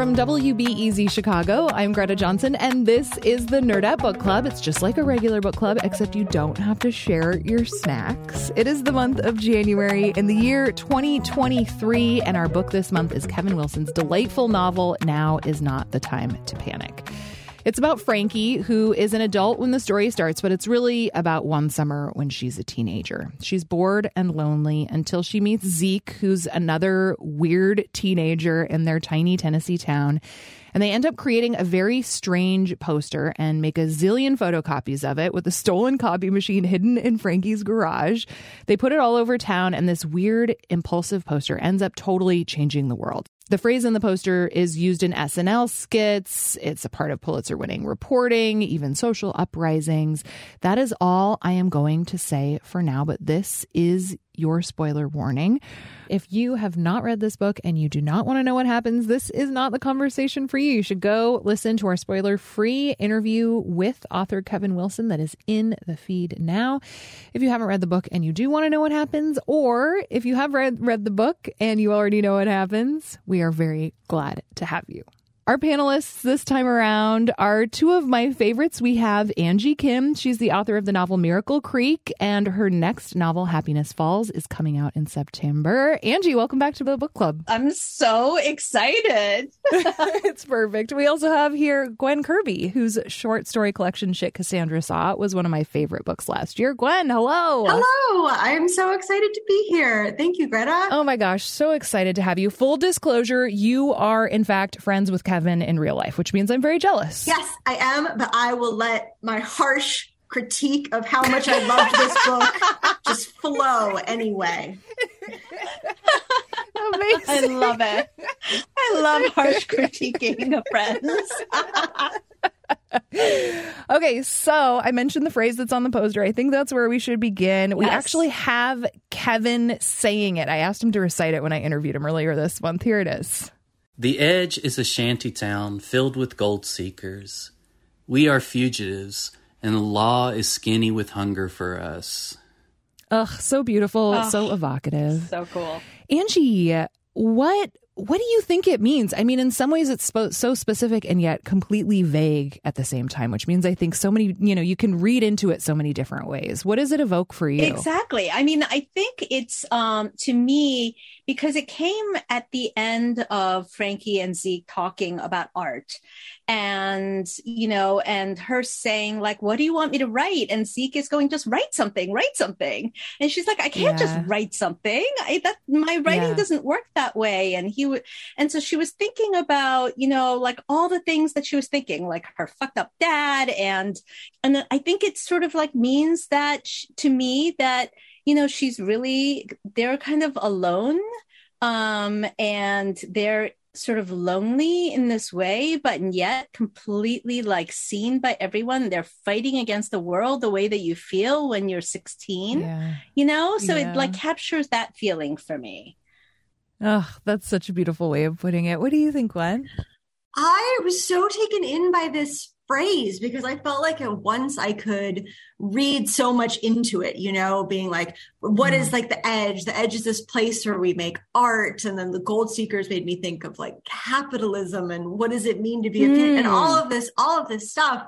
From WBEZ Chicago, I'm Greta Johnson, and this is the Nerdette Book Club. It's just like a regular book club, except you don't have to share your snacks. It is the month of January in the year 2023, and our book this month is Kevin Wilson's delightful novel, Now Is Not the Time to Panic. It's about Frankie, who is an adult when the story starts, but it's really about one summer when she's a teenager. She's bored and lonely until she meets Zeke, who's another weird teenager in their tiny Tennessee town. And they end up creating a very strange poster and make a zillion photocopies of it with a stolen copy machine hidden in Frankie's garage. They put it all over town, and this weird, impulsive poster ends up totally changing the world. The phrase in the poster is used in SNL skits. It's a part of Pulitzer winning reporting, even social uprisings. That is all I am going to say for now, but this is your spoiler warning. If you have not read this book and you do not want to know what happens, this is not the conversation for you. You should go listen to our spoiler free interview with author Kevin Wilson that is in the feed now. If you haven't read the book and you do want to know what happens, or if you have read, read the book and you already know what happens, we are very glad to have you. Our panelists this time around are two of my favorites. We have Angie Kim. She's the author of the novel Miracle Creek, and her next novel, Happiness Falls, is coming out in September. Angie, welcome back to the book club. I'm so excited. it's perfect. We also have here Gwen Kirby, whose short story collection, Shit Cassandra Saw, was one of my favorite books last year. Gwen, hello. Hello. I'm so excited to be here. Thank you, Greta. Oh my gosh, so excited to have you. Full disclosure, you are, in fact, friends with Kevin Kevin in real life, which means I'm very jealous. Yes, I am, but I will let my harsh critique of how much I loved this book just flow anyway. Amazing. I love it. I love harsh critiquing of friends. okay, so I mentioned the phrase that's on the poster. I think that's where we should begin. Yes. We actually have Kevin saying it. I asked him to recite it when I interviewed him earlier this month. Here it is. The Edge is a shanty town filled with gold seekers. We are fugitives, and the law is skinny with hunger for us. Ugh, so beautiful, oh, so evocative. So cool. Angie, what what do you think it means? I mean, in some ways, it's so specific and yet completely vague at the same time, which means I think so many, you know, you can read into it so many different ways. What does it evoke for you? Exactly. I mean, I think it's, um, to me, because it came at the end of Frankie and Zeke talking about art and, you know, and her saying, like, what do you want me to write? And Zeke is going, just write something, write something. And she's like, I can't yeah. just write something. I, that my writing yeah. doesn't work that way. And he would, and so she was thinking about, you know, like all the things that she was thinking, like her fucked up dad. And, and I think it sort of like means that she, to me that, you know, she's really, they're kind of alone. Um, and they're sort of lonely in this way, but yet completely like seen by everyone. They're fighting against the world the way that you feel when you're 16, yeah. you know? So yeah. it like captures that feeling for me. Oh, that's such a beautiful way of putting it. What do you think, Gwen? I was so taken in by this phrase because I felt like at once I could read so much into it, you know, being like, what is mm. like the edge? The edge is this place where we make art. And then the gold seekers made me think of like capitalism and what does it mean to be a mm. and all of this, all of this stuff.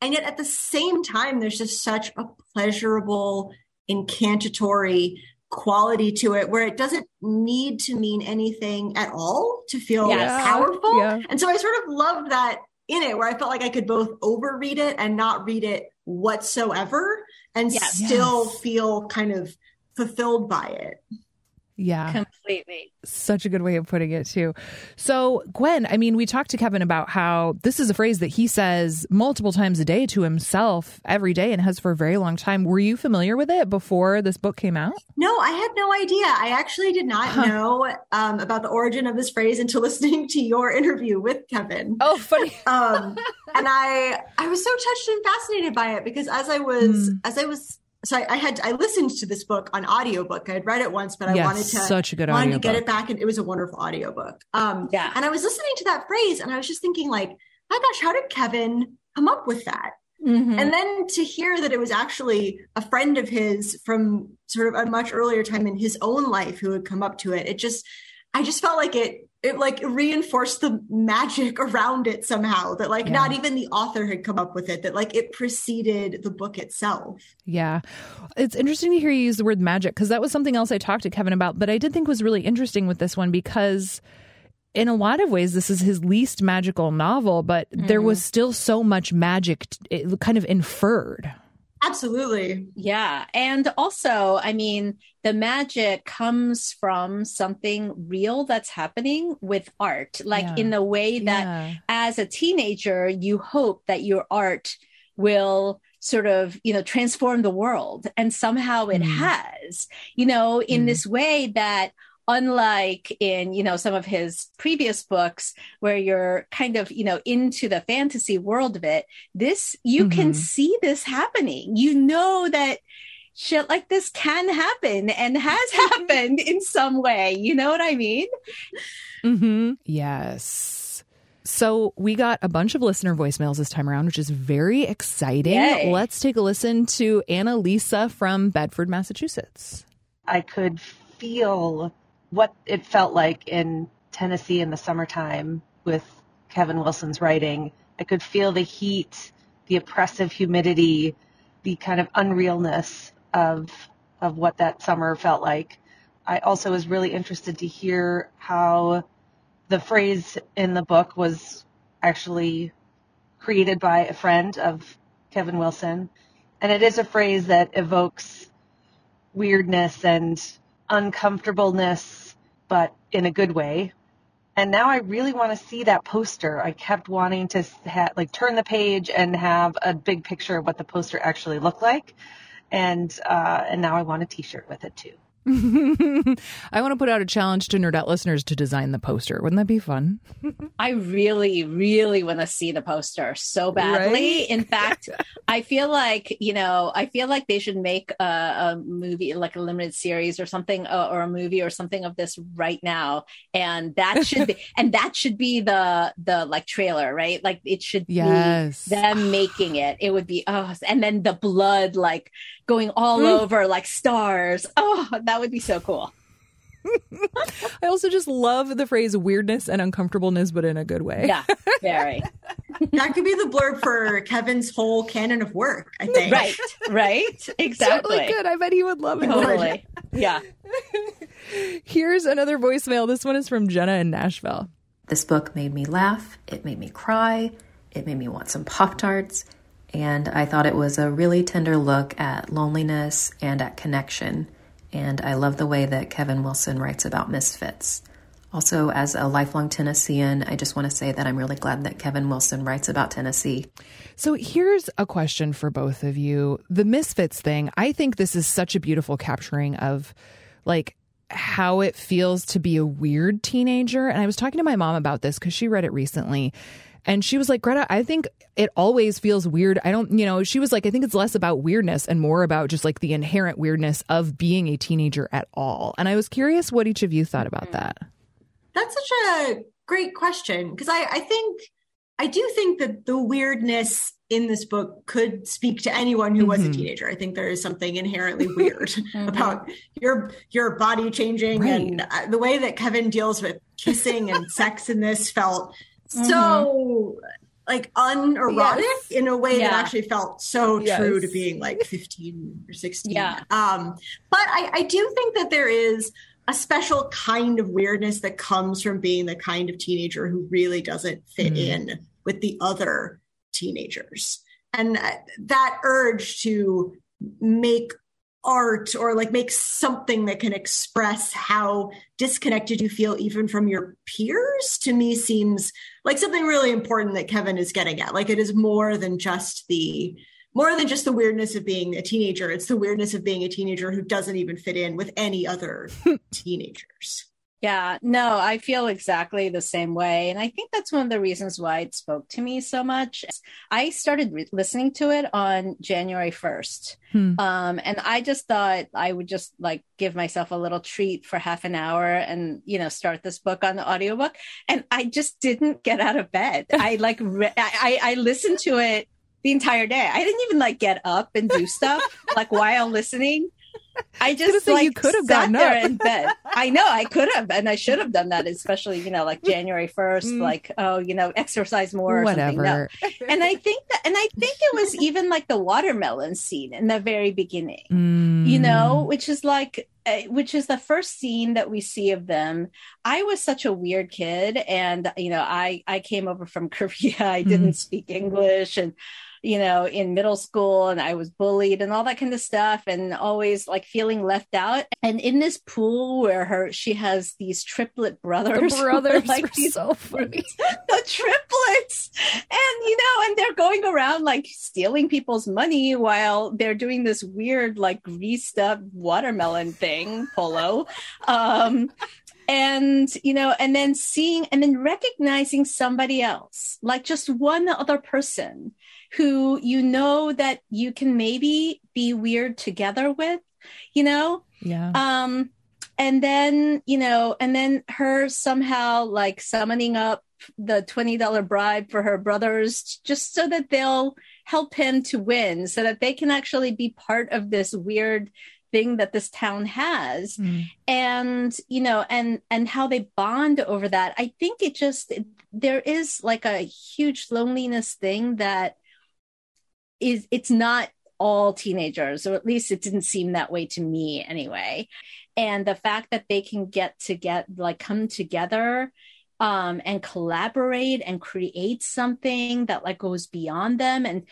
And yet at the same time, there's just such a pleasurable, incantatory quality to it where it doesn't need to mean anything at all to feel yes. powerful. Yeah. And so I sort of loved that in it where I felt like I could both overread it and not read it whatsoever and yes. still yes. feel kind of fulfilled by it. Yeah. Completely. Such a good way of putting it, too. So, Gwen, I mean, we talked to Kevin about how this is a phrase that he says multiple times a day to himself every day and has for a very long time. Were you familiar with it before this book came out? No, I had no idea. I actually did not huh. know um, about the origin of this phrase until listening to your interview with Kevin. Oh, funny. um, and I, I was so touched and fascinated by it because as I was, mm. as I was so I, I, had I listened to this book on audiobook. I had read it once, but I yes, wanted to such a good wanted audiobook. to get it back, and it was a wonderful audiobook. Um, yeah, and I was listening to that phrase, and I was just thinking, like, my gosh, how did Kevin come up with that? Mm-hmm. And then to hear that it was actually a friend of his from sort of a much earlier time in his own life who had come up to it, it just I just felt like it it like reinforced the magic around it somehow that like yeah. not even the author had come up with it that like it preceded the book itself yeah it's interesting to hear you use the word magic because that was something else i talked to kevin about but i did think was really interesting with this one because in a lot of ways this is his least magical novel but mm. there was still so much magic it kind of inferred Absolutely. Yeah. And also, I mean, the magic comes from something real that's happening with art, like yeah. in the way that yeah. as a teenager, you hope that your art will sort of you know transform the world and somehow it mm. has you know in mm. this way that unlike in you know some of his previous books where you're kind of you know into the fantasy world of it this you mm-hmm. can see this happening you know that shit like this can happen and has happened in some way you know what i mean mm-hmm. yes so we got a bunch of listener voicemails this time around, which is very exciting. Yay. Let's take a listen to Annalisa from Bedford, Massachusetts. I could feel what it felt like in Tennessee in the summertime with Kevin Wilson's writing. I could feel the heat, the oppressive humidity, the kind of unrealness of of what that summer felt like. I also was really interested to hear how the phrase in the book was actually created by a friend of Kevin Wilson. And it is a phrase that evokes weirdness and uncomfortableness but in a good way. And now I really want to see that poster. I kept wanting to ha- like turn the page and have a big picture of what the poster actually looked like. And uh, and now I want a T-shirt with it too. I want to put out a challenge to Nerdette listeners to design the poster. Wouldn't that be fun? I really, really want to see the poster so badly. Right? In fact, I feel like, you know, I feel like they should make a, a movie, like a limited series or something, uh, or a movie or something of this right now. And that should be, and that should be the, the like trailer, right? Like it should yes. be them making it. It would be, oh, and then the blood, like going all mm. over like stars. Oh, that would be so cool. I also just love the phrase weirdness and uncomfortableness, but in a good way. Yeah, very. that could be the blurb for Kevin's whole canon of work, I think. Right, right. Exactly. Totally good. I bet he would love it. Totally. Yeah. Here's another voicemail. This one is from Jenna in Nashville. This book made me laugh. It made me cry. It made me want some Pop Tarts and I thought it was a really tender look at loneliness and at connection. And I love the way that Kevin Wilson writes about misfits. Also, as a lifelong Tennessean, I just want to say that I'm really glad that Kevin Wilson writes about Tennessee. So, here's a question for both of you. The misfits thing, I think this is such a beautiful capturing of like how it feels to be a weird teenager. And I was talking to my mom about this because she read it recently. And she was like, Greta, I think it always feels weird. I don't, you know, she was like, I think it's less about weirdness and more about just like the inherent weirdness of being a teenager at all. And I was curious what each of you thought about that. That's such a great question because I, I think, I do think that the weirdness in this book could speak to anyone who mm-hmm. was a mm-hmm. teenager. I think there is something inherently weird mm-hmm. about your your body changing right. and uh, the way that Kevin deals with kissing and sex in this felt mm-hmm. so like unerotic yes. in a way yeah. that actually felt so yes. true to being like 15 or 16. Yeah. Um, but I, I do think that there is a special kind of weirdness that comes from being the kind of teenager who really doesn't fit mm. in with the other teenagers. And uh, that urge to make art or like make something that can express how disconnected you feel even from your peers to me seems like something really important that Kevin is getting at. Like it is more than just the more than just the weirdness of being a teenager. It's the weirdness of being a teenager who doesn't even fit in with any other teenagers. Yeah, no, I feel exactly the same way. And I think that's one of the reasons why it spoke to me so much. I started re- listening to it on January 1st. Hmm. Um, and I just thought I would just like give myself a little treat for half an hour and, you know, start this book on the audiobook. And I just didn't get out of bed. I like, re- I, I listened to it the entire day. I didn't even like get up and do stuff like while listening I just like you could have gotten there up. in bed. I know I could have, and I should have done that. Especially you know, like January first, Mm. like oh, you know, exercise more or something. No. Whatever. And I think that, and I think it was even like the watermelon scene in the very beginning. Mm. you know which is like uh, which is the first scene that we see of them i was such a weird kid and you know i i came over from korea i didn't speak english and you know in middle school and i was bullied and all that kind of stuff and always like feeling left out. And in this pool where her she has these triplet brothers The brothers like these so funny. the triplets. And you know and they're going around like stealing people's money while they're doing this weird like greased up watermelon thing polo. Um and you know and then seeing and then recognizing somebody else like just one other person who you know that you can maybe be weird together with you know Yeah. um and then you know and then her somehow like summoning up the $20 bribe for her brothers just so that they'll help him to win so that they can actually be part of this weird thing that this town has Mm. and you know and and how they bond over that i think it just there is like a huge loneliness thing that is it's not all teenagers or at least it didn't seem that way to me anyway. And the fact that they can get to get like come together um and collaborate and create something that like goes beyond them and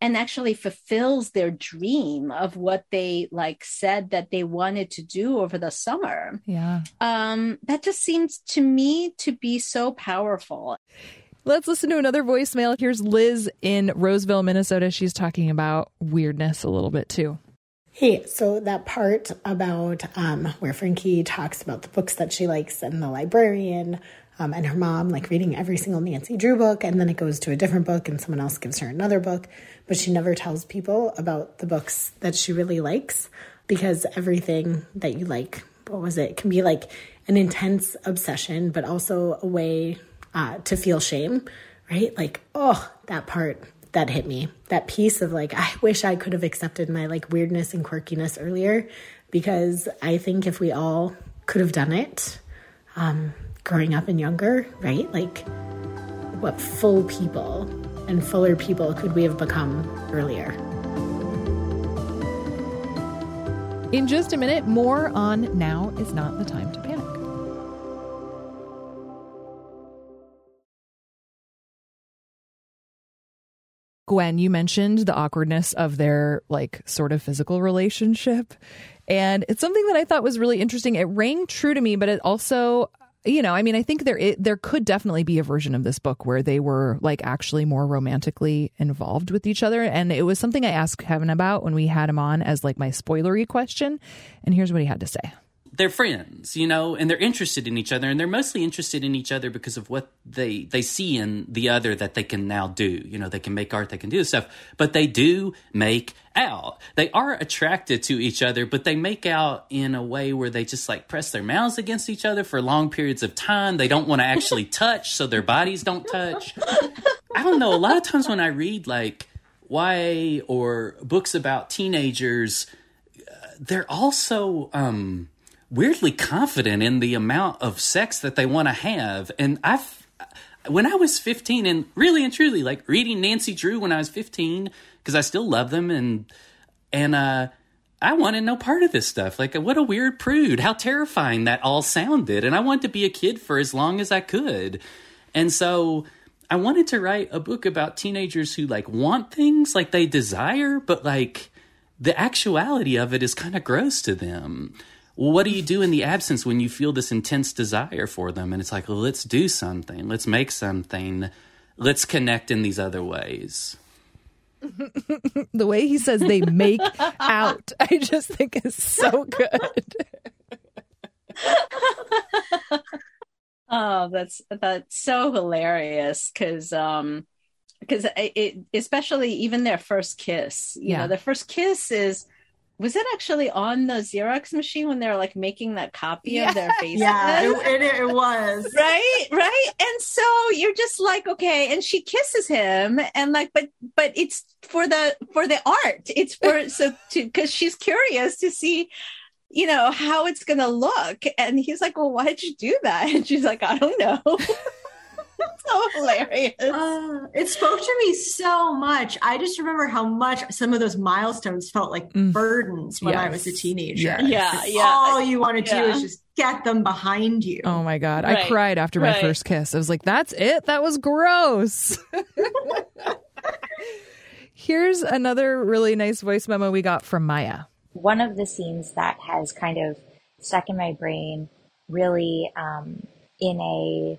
and actually fulfills their dream of what they like said that they wanted to do over the summer. Yeah. um that just seems to me to be so powerful Let's listen to another voicemail. Here's Liz in Roseville, Minnesota. She's talking about weirdness a little bit too. Hey, so that part about um, where Frankie talks about the books that she likes and the librarian um, and her mom like reading every single Nancy Drew book, and then it goes to a different book and someone else gives her another book, but she never tells people about the books that she really likes because everything that you like, what was it, can be like an intense obsession, but also a way uh, to feel shame, right? Like, oh, that part that hit me. That piece of like, I wish I could have accepted my like weirdness and quirkiness earlier because I think if we all could have done it um, growing up and younger, right? Like, what full people and fuller people could we have become earlier? In just a minute, more on Now is Not the Time to Panic. Gwen, you mentioned the awkwardness of their like sort of physical relationship. And it's something that I thought was really interesting. It rang true to me, but it also, you know, I mean, I think there it, there could definitely be a version of this book where they were like actually more romantically involved with each other. And it was something I asked Kevin about when we had him on as like my spoilery question. And here's what he had to say. They're friends, you know, and they're interested in each other, and they're mostly interested in each other because of what they they see in the other that they can now do. You know, they can make art, they can do stuff, but they do make out. They are attracted to each other, but they make out in a way where they just like press their mouths against each other for long periods of time. They don't want to actually touch, so their bodies don't touch. I don't know. A lot of times when I read like YA or books about teenagers, they're also um, weirdly confident in the amount of sex that they want to have. And I've, when I was 15, and really and truly, like reading Nancy Drew when I was 15, because I still love them, and, and, uh, I wanted no part of this stuff. Like, what a weird prude. How terrifying that all sounded. And I wanted to be a kid for as long as I could. And so I wanted to write a book about teenagers who, like, want things like they desire, but, like, the actuality of it is kind of gross to them. Well, what do you do in the absence when you feel this intense desire for them? And it's like, well, let's do something. Let's make something. Let's connect in these other ways. The way he says they make out, I just think is so good. Oh, that's that's so hilarious because um because it, it especially even their first kiss, you Yeah. know, their first kiss is was it actually on the Xerox machine when they were like making that copy Yeah. of their faces? Yeah, it, it, it was. right right and so you're just like okay and she kisses him and like but but it's for the for the art it's for so to because she's curious to see you know how it's gonna look and he's like well why did you do that and she's like i don't know so hilarious Uh, it spoke to me so much. I just remember how much some of those milestones felt like Mm. burdens when I was a teenager. Yes. Yeah, yeah. All you want to do is just get them behind you. Oh my god, I cried after my first kiss. I was like, "That's it. That was gross." Here's another really nice voice memo we got from Maya. one of the scenes that has kind of stuck in my brain really um, in a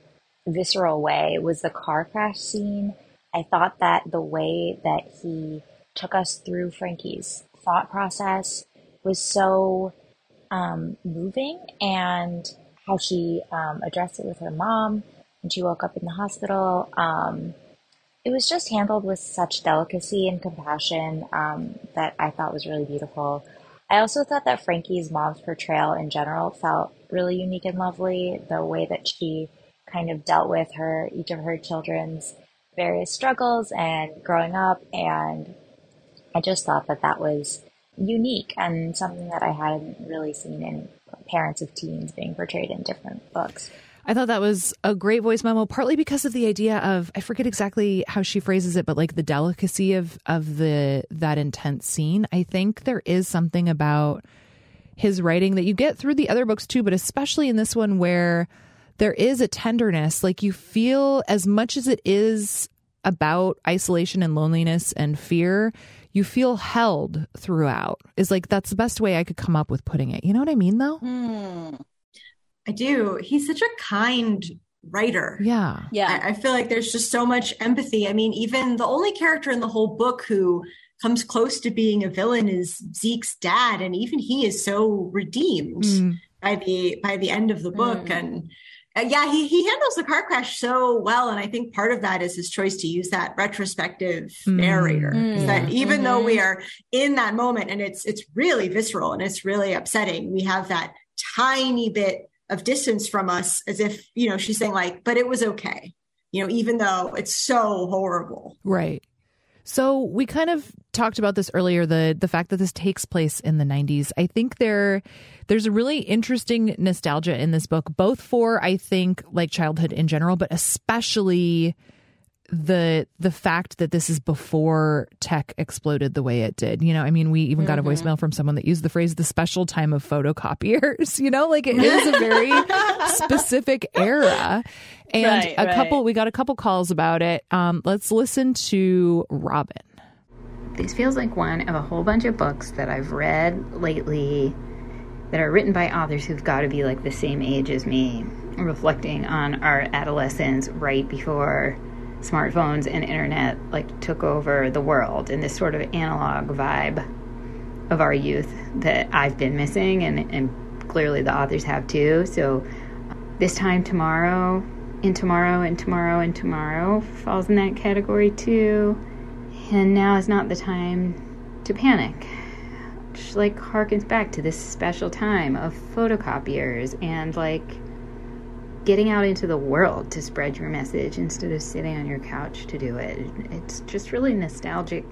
visceral way was the car crash scene. I thought that the way that he took us through Frankie's thought process was so um, moving and how she um, addressed it with her mom when she woke up in the hospital. Um, it was just handled with such delicacy and compassion um, that I thought was really beautiful. I also thought that Frankie's mom's portrayal in general felt really unique and lovely. The way that she kind of dealt with her each of her children's various struggles and growing up, and I just thought that that was unique and something that I hadn't really seen in parents of teens being portrayed in different books. I thought that was a great voice memo, partly because of the idea of I forget exactly how she phrases it, but like the delicacy of of the that intense scene. I think there is something about his writing that you get through the other books too, but especially in this one where there is a tenderness. Like you feel as much as it is about isolation and loneliness and fear, you feel held throughout. Is like that's the best way I could come up with putting it. You know what I mean though? Hmm. I do. He's such a kind writer. Yeah. yeah I, I feel like there's just so much empathy. I mean, even the only character in the whole book who comes close to being a villain is Zeke's dad, and even he is so redeemed Mm. by the by the end of the book. Mm. And uh, yeah, he he handles the car crash so well, and I think part of that is his choice to use that retrospective Mm. narrator. Mm. That even Mhm. though we are in that moment, and it's it's really visceral and it's really upsetting, we have that tiny bit of distance from us, as if you know she's saying like, "But it was okay," you know, even though it's so horrible. Right. So we kind of talked about this earlier the the fact that this takes place in the 90s. I think there there's a really interesting nostalgia in this book both for I think like childhood in general but especially the the fact that this is before tech exploded the way it did. You know, I mean, we even got a voicemail from someone that used the phrase "the special time of photocopiers." You know, like it is a very specific era. And Right, a right. couple, we got a couple calls about it. Um, let's listen to Robin. This feels like one of a whole bunch of books that I've read lately that are written by authors who've got to be like the same age as me, reflecting on our adolescence right before smartphones and internet like took over the world and this sort of analog vibe of our youth that I've been missing and, and clearly the authors have too. So this time tomorrow and tomorrow and tomorrow and tomorrow falls in that category too. And now is not the time to panic. Just like harkens back to this special time of photocopiers and like getting out into the world to spread your message instead of sitting on your couch to do it. It's just really nostalgic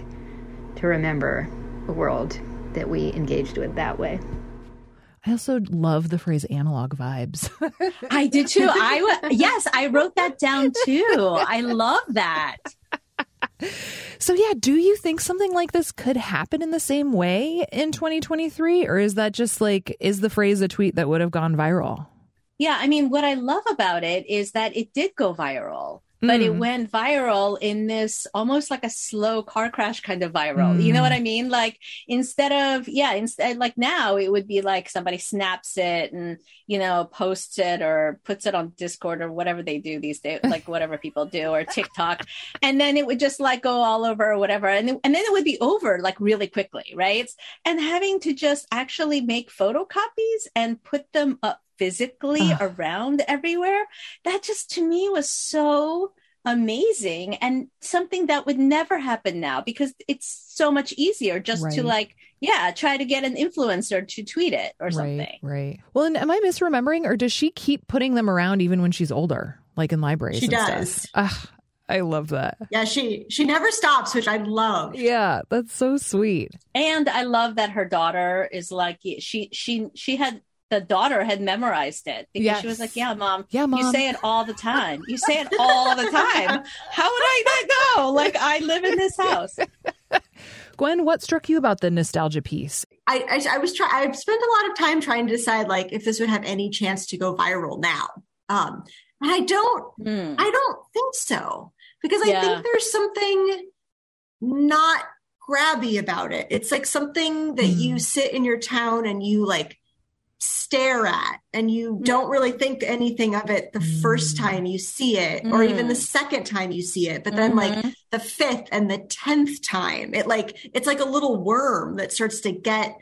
to remember a world that we engaged with that way. I also love the phrase analog vibes. I did too. I w- yes, I wrote that down too. I love that. So, yeah, do you think something like this could happen in the same way in 2023? Or is that just like, is the phrase a tweet that would have gone viral? Yeah, I mean, what I love about it is that it did go viral, but it Mm. went viral in this almost like a slow car crash kind of viral. You know Mm. what I mean? Like instead of, yeah, instead, like now it would be like somebody snaps it and, you know, posts it or puts it on Discord or whatever they do these days, like whatever people do or TikTok. and then it would just like go all over or whatever. And, and then it would be over like really quickly, right? And having to just actually make photocopies and put them up physically Ugh. around everywhere that just to me was so amazing and something that would never happen now because it's so much easier just to like yeah, try to get an influencer to tweet it or something. Right, right. Well, and am I misremembering, or does she keep putting them around even when she's older, like in libraries? She and does. Stuff? Ugh, I love that. Yeah, she she never stops, which I love. Yeah, that's so sweet. And I love that her daughter is like she she she had the daughter had memorized it because Yes. she was like, "Yeah, mom, Yeah, you say it all the time. You say it all the time. How would I not know? Like I live in this house." Gwen, what struck you about the nostalgia piece? I, I I was trying. I spent a lot of time trying to decide like if this would have any chance to go viral now. Um, and I don't. Hmm. I don't think so because I Yeah. think there's something not grabby about it. It's like something that Mm. you sit in your town and you like stare at and you don't really think anything of it the first Mm. time you see it or even the Mm. second time you see it but then like Mhm. the fifth and the tenth time it like it's like a little worm that starts to get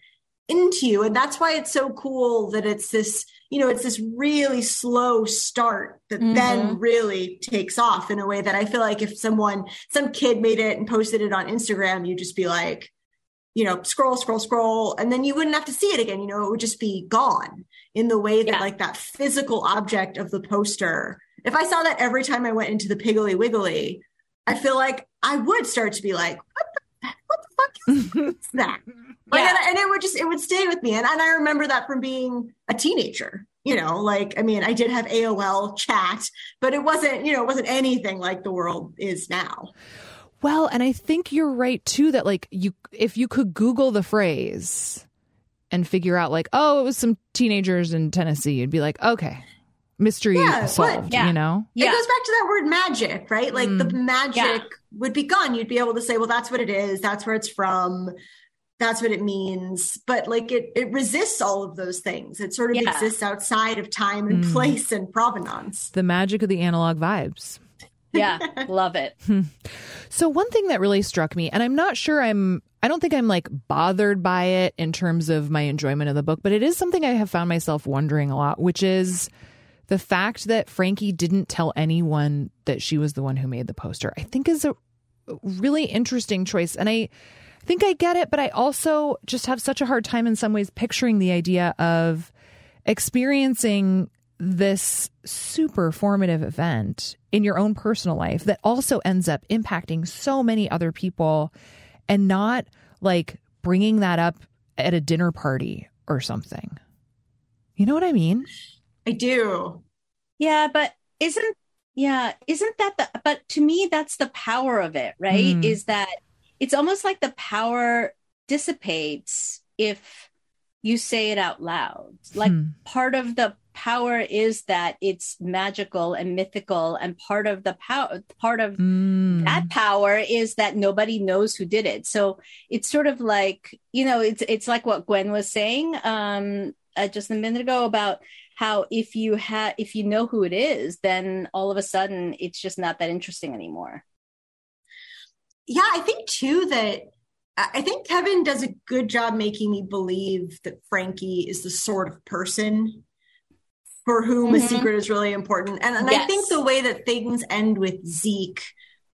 into you and that's why it's so cool that it's this you know it's this really slow start that then really takes off in a way that i feel like if someone some kid made it and posted it on instagram you'd just be like you know scroll scroll scroll and then you wouldn't have to see it again you know it would just be gone in the way that Yeah. like that physical object of the poster if i saw that every time i went into the piggly wiggly i feel like i would start to be like what the, what the fuck is that like, Yeah. and, and it would just it would stay with me and, and i remember that from being a teenager you know like i mean i did have aol chat but it wasn't you know it wasn't anything like the world is now Well, and I think you're right too that like you if you could google the phrase and figure out like, oh, it was some teenagers in Tennessee, you'd be like, okay, mystery Yeah, it would. solved, Yeah. you know? Yeah. It goes back to that word magic, right? Like the magic Yeah. would be gone. You'd be able to say, well, that's what it is. That's where it's from. That's what it means. But like it, it resists all of those things. It sort of Yeah. exists outside of time and Mm. place and provenance. The magic of the analog vibes. Yeah, love it. Hmm. So one thing that really struck me, and I'm not sure I'm I don't think I'm like bothered by it in terms of my enjoyment of the book, but it is something I have found myself wondering a lot, which is the fact that Frankie didn't tell anyone that she was the one who made the poster. I think is a really interesting choice. And I think I get it, but I also just have such a hard time in some ways picturing the idea of experiencing this super formative event in your own personal life that also ends up impacting so many other people and not like bringing that up at a dinner party or something. You know what I mean? I do. Yeah, but isn't yeah, isn't that the but to me that's the power of it, right? Hmm. Is that it's almost like the power dissipates if you say it out loud. Like Hmm. part of the power is that it's magical and mythical and part of the power part of Mm. that power is that nobody knows who did it. So it's sort of like, you know, it's it's like what Gwen was saying um uh, just a minute ago about how if you have if you know who it is, then all of a sudden it's just not that interesting anymore. Yeah, I think too that I I think Kevin does a good job making me believe that Frankie is the sort of person for whom a Mhm. secret is really important. And, and I think the way that things end with Zeke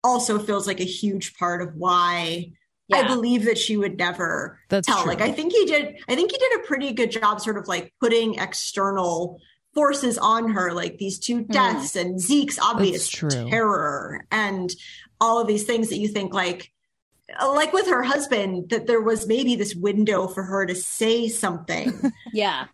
also feels like a huge part of why I believe that she would never That's tell. true. Like I think he did I think he did a pretty good job sort of like putting external forces on her, like these two deaths and Zeke's obvious true. terror and all of these things that you think like like with her husband that there was maybe this window for her to say something Yeah.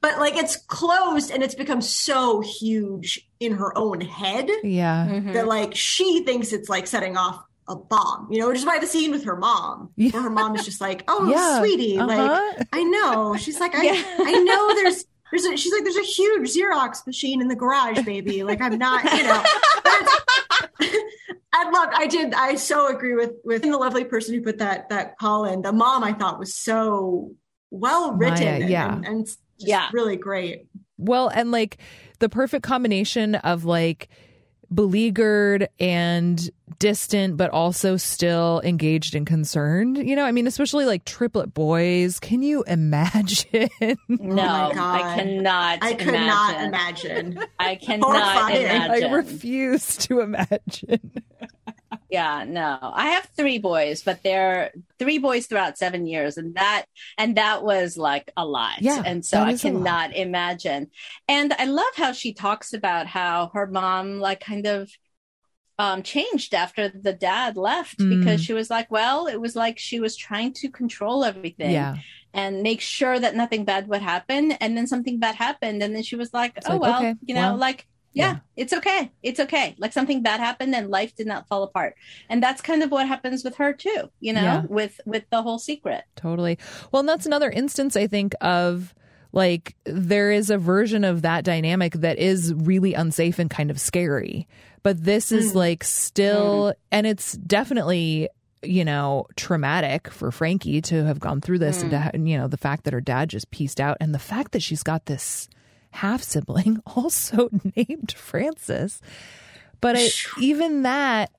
but like it's closed and it's become so huge in her own head Yeah. Mhm. that like she thinks it's like setting off a bomb, you know, which is why the scene with her mom, Yeah. where her mom is just like, "Oh, Yeah. sweetie, like Uh-huh. I know." She's like, "I, Yeah. I know there's." There's a, she's like, there's a huge Xerox machine in the garage, baby. Like, I'm not, you know. But it's- I love, I did, I so agree with with the lovely person who put that that call in. The mom, I thought, was so well written, Maya, yeah. and, and just Yeah. really great. Well, and like the perfect combination of like beleaguered and distant, but also still engaged and concerned. You know, I mean, especially like triplet boys. Can you imagine? Oh no, Oh I cannot. I could imagine. not imagine. I cannot Horrifying. imagine. I refuse to imagine. Yeah, no. I have three boys, but they're three boys throughout seven years, and that and that was like a lot. Yeah, and so I is a lot. cannot imagine. And I love how she talks about how her mom like kind of um changed after the dad left Mm. because she was like, well, it was like she was trying to control everything Yeah. and make sure that nothing bad would happen. And then something bad happened, and then she was like, It's oh like, well, okay, you know, well, like yeah, yeah. it's okay. It's okay. Like something bad happened and life did not fall apart. And that's kind of what happens with her too, you know, Yeah. with with the whole secret. Totally. Well, and that's another instance, I think, of like there is a version of that dynamic that is really unsafe and kind of scary. But this Mm. is like still, and it's definitely, you know, traumatic for Frankie to have gone through this and to, Mm. you know, the fact that her dad just pieced out and the fact that she's got this half sibling also named Francis. But I, even that,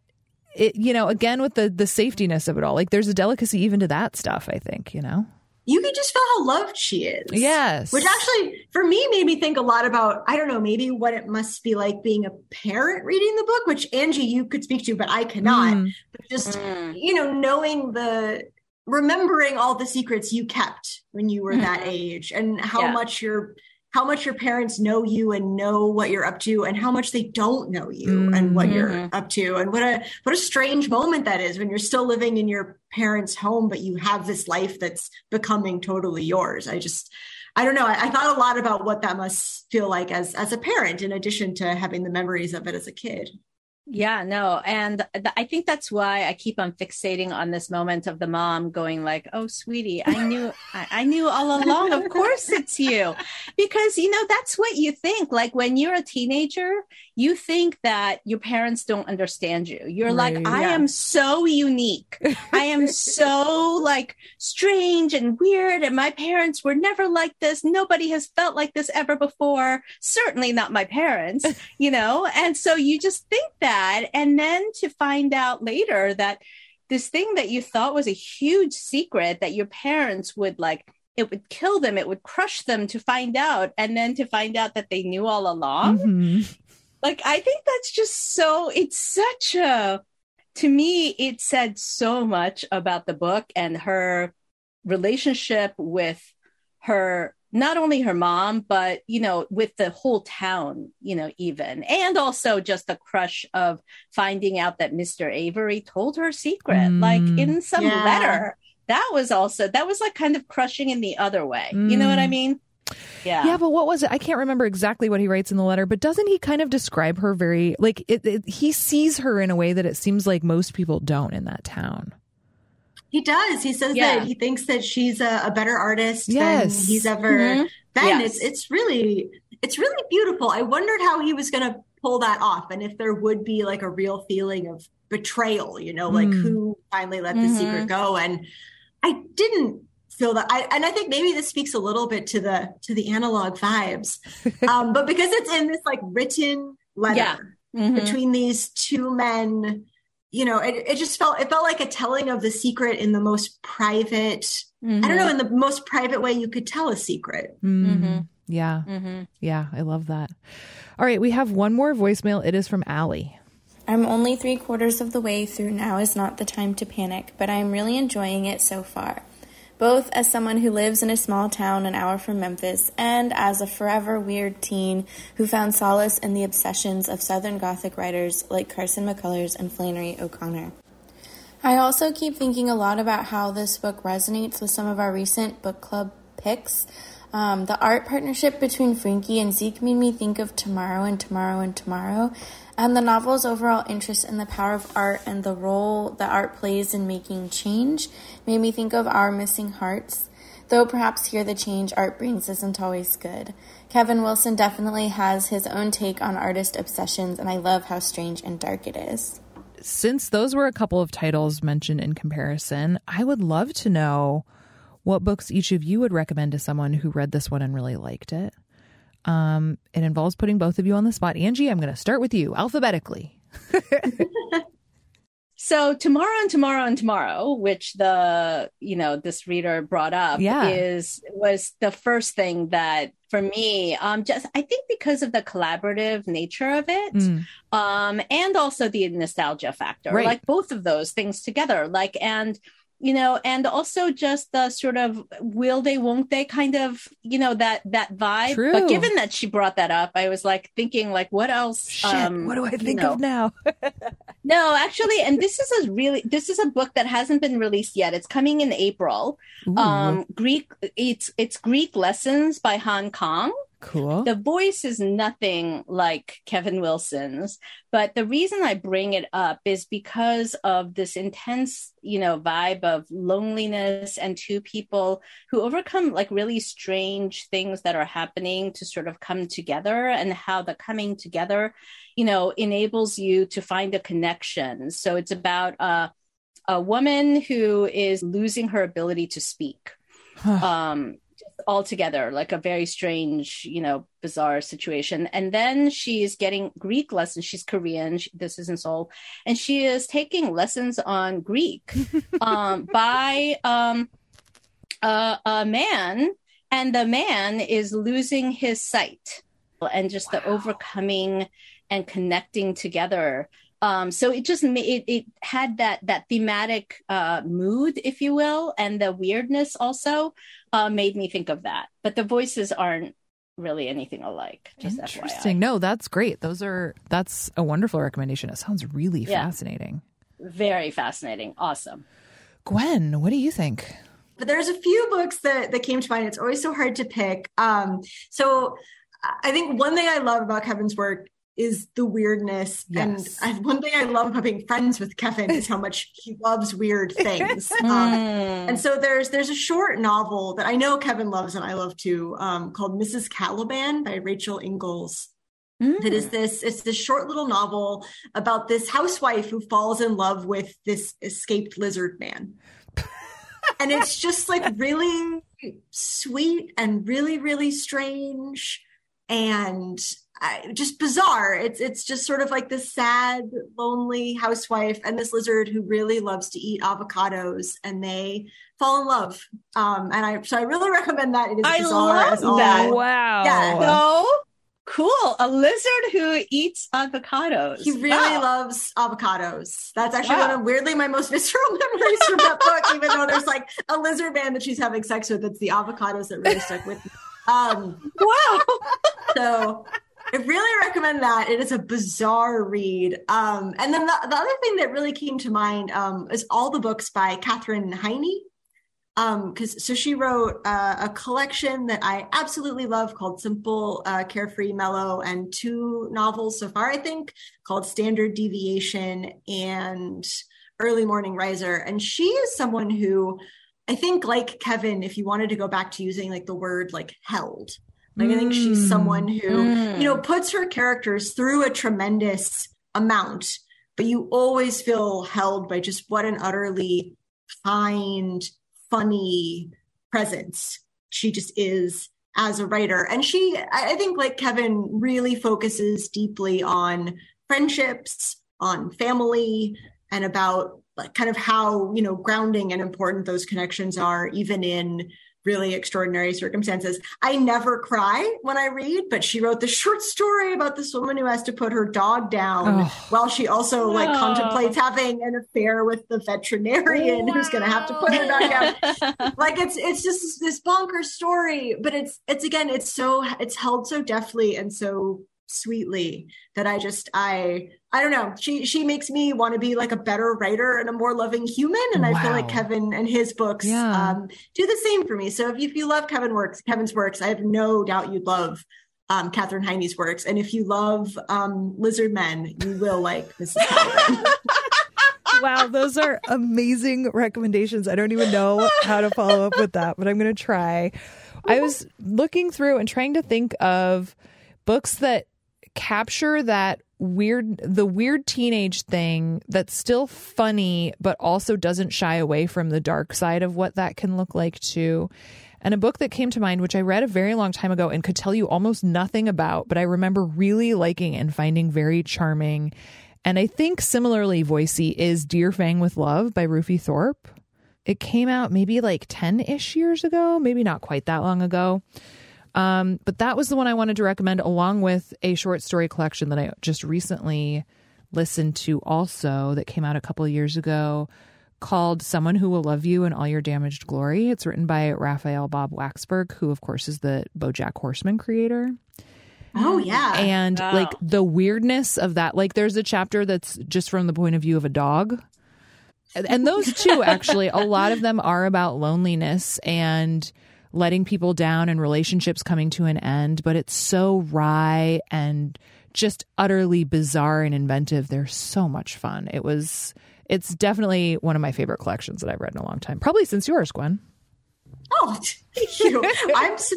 it, you know, again with the the safetiness of it all, like there's a delicacy even to that stuff. I think, you know. You can just feel how loved she is. Yes. Which actually, for me, made me think a lot about, I don't know, maybe what it must be like being a parent reading the book, which Angie, you could speak to, but I cannot. Mm. But just, Mm. you know, knowing the, remembering all the secrets you kept when you were that age and how Yeah. much your, how much your parents know you and know what you're up to and how much they don't know you and what you're Mhm. up to. And what a what a strange moment that is when you're still living in your parents home but you have this life that's becoming totally yours. I just i don't know. I, I thought a lot about what that must feel like as as a parent in addition to having the memories of it as a kid Yeah, no. And th- I think that's why I keep on fixating on this moment of the mom going like, "Oh, sweetie, I knew I, I knew all along. Of course it's you." Because, you know, that's what you think. Like when you're a teenager, you think that your parents don't understand you. You're Right, like, "I yeah. am so unique. I am so like strange and weird and my parents were never like this. Nobody has felt like this ever before. Certainly not my parents." you know and so you just think that and then to find out later that this thing that you thought was a huge secret that your parents would like it would kill them it would crush them to find out and then to find out that they knew all along Mhm. like i think that's just so it's such a to me it said so much about the book and her relationship with her not only her mom but you know with the whole town you know even and also just the crush of finding out that mr avery told her secret like Mm. in some Yeah. letter that was also that was like kind of crushing in the other way you know what i Mm. mean yeah Yeah, but what was it? I can't remember exactly what he writes in the letter, but doesn't he kind of describe her very like it, it, he sees her in a way that it seems like most people don't in that town. He does he says Yeah. that he thinks that she's a, a better artist Yes. than he's ever Mhm. been Yes. it's it's really it's really beautiful i wondered how he was going to pull that off and if there would be like a real feeling of betrayal you know like Mm. who finally let the Mhm. secret go and i didn't feel that I, and i think maybe this speaks a little bit to the to the analog vibes um but because it's in this like written letter Yeah. Mhm. between these two men you know it, it just felt it felt like a telling of the secret in the most private i don't know in the most private way you could tell a secret Mm. Mhm. Yeah, Mhm. yeah, I love that. All right, we have one more voicemail. It is from Allie. I'm only three quarters of the way through Now is Not the Time to Panic, but I am really enjoying it so far. Both as someone who lives in a small town an hour from Memphis and as a forever weird teen who found solace in the obsessions of Southern Gothic writers like Carson McCullers and Flannery O'Connor. I also keep thinking a lot about how this book resonates with some of our recent book club picks. Um, the art partnership between Frankie and Zeke made me think of Tomorrow and Tomorrow and Tomorrow, and the novel's overall interest in the power of art and the role that art plays in making change made me think of Our Missing Hearts. Though perhaps here the change art brings isn't always good. Kevin Wilson definitely has his own take on artist obsessions, and I love how strange and dark it is. Since those were a couple of titles mentioned in comparison, I would love to know what books each of you would recommend to someone who read this one and really liked it. Um, it involves putting both of you on the spot. Angie, I'm going to start with you alphabetically. So tomorrow and tomorrow and tomorrow, which the you know this reader brought up, Yeah. is was the first thing that for me. Um, just I think because of the collaborative nature of it, Mm. um, and also the nostalgia factor, Right. like both of those things together. Like and you know, and also just the sort of will they, won't they kind of, you know, that that vibe. True. But given that she brought that up, I was like thinking, like, what else? Shit, um, what do I you think know, of now? no, actually, and this is a really this is a book that hasn't been released yet. It's coming in April. Ooh, Um, Greek it's it's Greek lessons by Han Kang. Cool. The voice is nothing like Kevin Wilson's, but the reason I bring it up is because of this intense, you know, vibe of loneliness and two people who overcome like really strange things that are happening to sort of come together and how the coming together, you know, enables you to find a connection. So it's about uh, a woman who is losing her ability to speak um altogether like a very strange you know bizarre situation. And then she's getting greek lessons. She's korean. She, this is in seoul. And she is taking lessons on greek um by um a, a man. And the man is losing his sight and just the overcoming and connecting together um, so it just ma- it, it had that that thematic uh, mood, if you will, and the weirdness also uh, made me think of that. But the voices aren't really anything alike. Just Interesting. FYI. No, that's great. Those are that's a wonderful recommendation. It sounds really Yeah. fascinating. Very fascinating. Awesome. Gwen, what do you think? but there's a few books that that came to mind it's always so hard to pick um so i think one thing i love about kevin's work is the weirdness Yes. and I, one thing i love about being friends with kevin is how much he loves weird things um, Mm. and so there's there's a short novel that i know kevin loves and i love too um, called mrs caliban by rachel ingalls Mm. that is this it's this short little novel about this housewife who falls in love with this escaped lizard man and it's just like really sweet and really really strange and I, just bizarre it's it's just sort of like this sad lonely housewife and this lizard who really loves to eat avocados and they fall in love um and i so i really recommend that it is I bizarre love that. Wow. Yeah. So cool. A lizard who eats avocados. He really Wow. loves avocados. That's actually Wow. one of weirdly my most visceral memories from that book, even though there's like a lizard man that she's having sex with. It's the avocados that really stuck with me. Um, Wow. so I really recommend that. It is a bizarre read. Um, and then the, the other thing that really came to mind um, is all the books by Katherine Heiny. Um, cause so she wrote uh, a collection that I absolutely love called Simple, uh, Carefree, Mellow, and two novels so far, I think, called Standard Deviation and Early Morning Riser. And she is someone who I think, like Kevin, if you wanted to go back to using like the word like held, like I think she's Mm. someone who, Mm. you know, puts her characters through a tremendous amount, but you always feel held by just what an utterly kind, funny presence she just is as a writer. And she, I think, like Kevin, really focuses deeply on friendships, on family, and about kind of how, you know, grounding and important those connections are, even in really extraordinary circumstances. I never cry when I read, but she wrote this short story about this woman who has to put her dog down Oh. while she also like Wow. contemplates having an affair with the veterinarian who's going to have to put her dog down like it's it's just this bonkers story but it's it's again it's so it's held so deftly and so sweetly that i just i i don't know she she makes me want to be like a better writer and a more loving human and i feel like kevin and his books Yeah. um do the same for me so if you, if you love kevin works kevin's works i have no doubt you'd love um, Katherine Heiny's works, and if you love um, Lizard Men, you will like Mrs. Wow, those are amazing recommendations. I don't even know how to follow up with that, but I'm going to try. I was looking through and trying to think of books that capture that weird the weird teenage thing that's still funny but also doesn't shy away from the dark side of what that can look like too. And a book that came to mind, which I read a very long time ago and could tell you almost nothing about, but I remember really liking and finding very charming. And I think similarly, Voicey is Dear Fang with Love by Rufi Thorpe. It came out maybe like 10 ish years ago, maybe not quite that long ago. Um, but that was the one I wanted to recommend, along with a short story collection that I just recently listened to, also that came out a couple of years ago, called "Someone Who Will Love You in All Your Damaged Glory." It's written by Raphael Bob Waksberg, who, of course, is the BoJack Horseman creator. Oh yeah. And Wow. like the weirdness of that, like there's a chapter that's just from the point of view of a dog. And- And those two, actually, a lot of them are about loneliness and letting people down and relationships coming to an end. But it's so wry and just utterly bizarre and inventive. They're so much fun. It was, it's definitely one of my favorite collections that I've read in a long time. Probably since yours, Gwen. Oh, thank you. I'm so,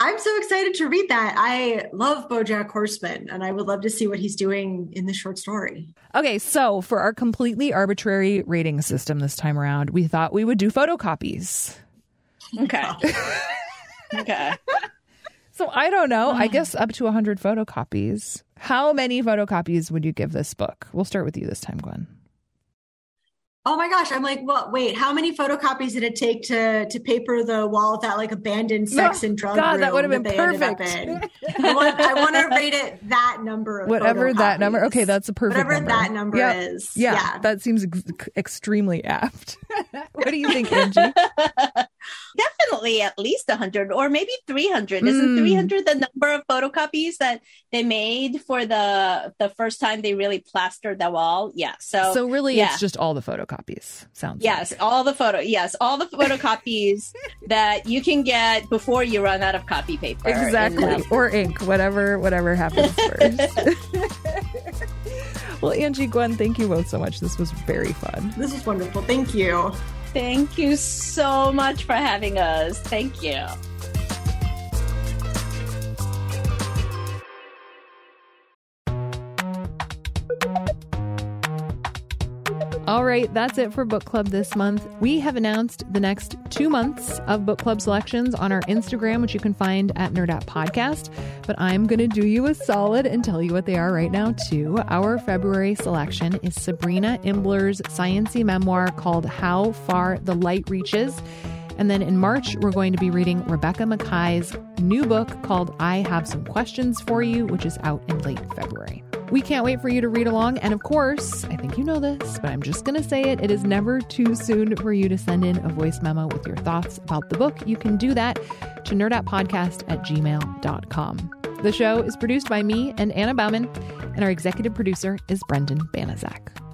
I'm so excited to read that. I love BoJack Horseman, and I would love to see what he's doing in the short story. Okay, so for our completely arbitrary rating system this time around, we thought we would do photocopies. Okay. Oh. okay. So I don't know. I hmm. guess up to 100 photocopies. How many photocopies would you give this book? We'll start with you this time, Gwen. Oh my gosh! I'm like, well, wait. How many photocopies did it take to to paper the wall of that like abandoned oh, sex and drug God, room that would have been they perfect. I want, I want to rate it that number of Whatever that number. Okay, that's a perfect Whatever number. that number Yep. is. Yeah, Yeah. that seems ex- extremely apt. what do you think, Angie? Definitely at least 100 or maybe 300. Mm. Isn't 300 the number of photocopies that they made for the the first time they really plastered the wall? Yeah. So, So really, yeah. it's just all the photocopies. Sounds Yes, like. all the photo. Yes, all the photocopies that you can get before you run out of copy paper. exactly, And, or ink, whatever, whatever happens first. well, Angie, Gwen, thank you both so much. This was very fun. This is wonderful. Thank you. Thank you so much for having us. Thank you. All right, that's it for book club this month. We have announced the next two months of book club selections on our Instagram, which you can find at Nerdette Podcast. But I'm going to do you a solid and tell you what they are right now, too. Our February selection is Sabrina Imbler's sciency memoir called How Far the Light Reaches. And then in March, we're going to be reading Rebecca Makkai's new book called I Have Some Questions for You, which is out in late February. We can't wait for you to read along. And of course, I think you know this, but I'm just going to say it. It is never too soon for you to send in a voice memo with your thoughts about the book. You can do that to nerdettepodcast at gmail.com. The show is produced by me and Anna Bauman, and our executive producer is Brendan Banaszak.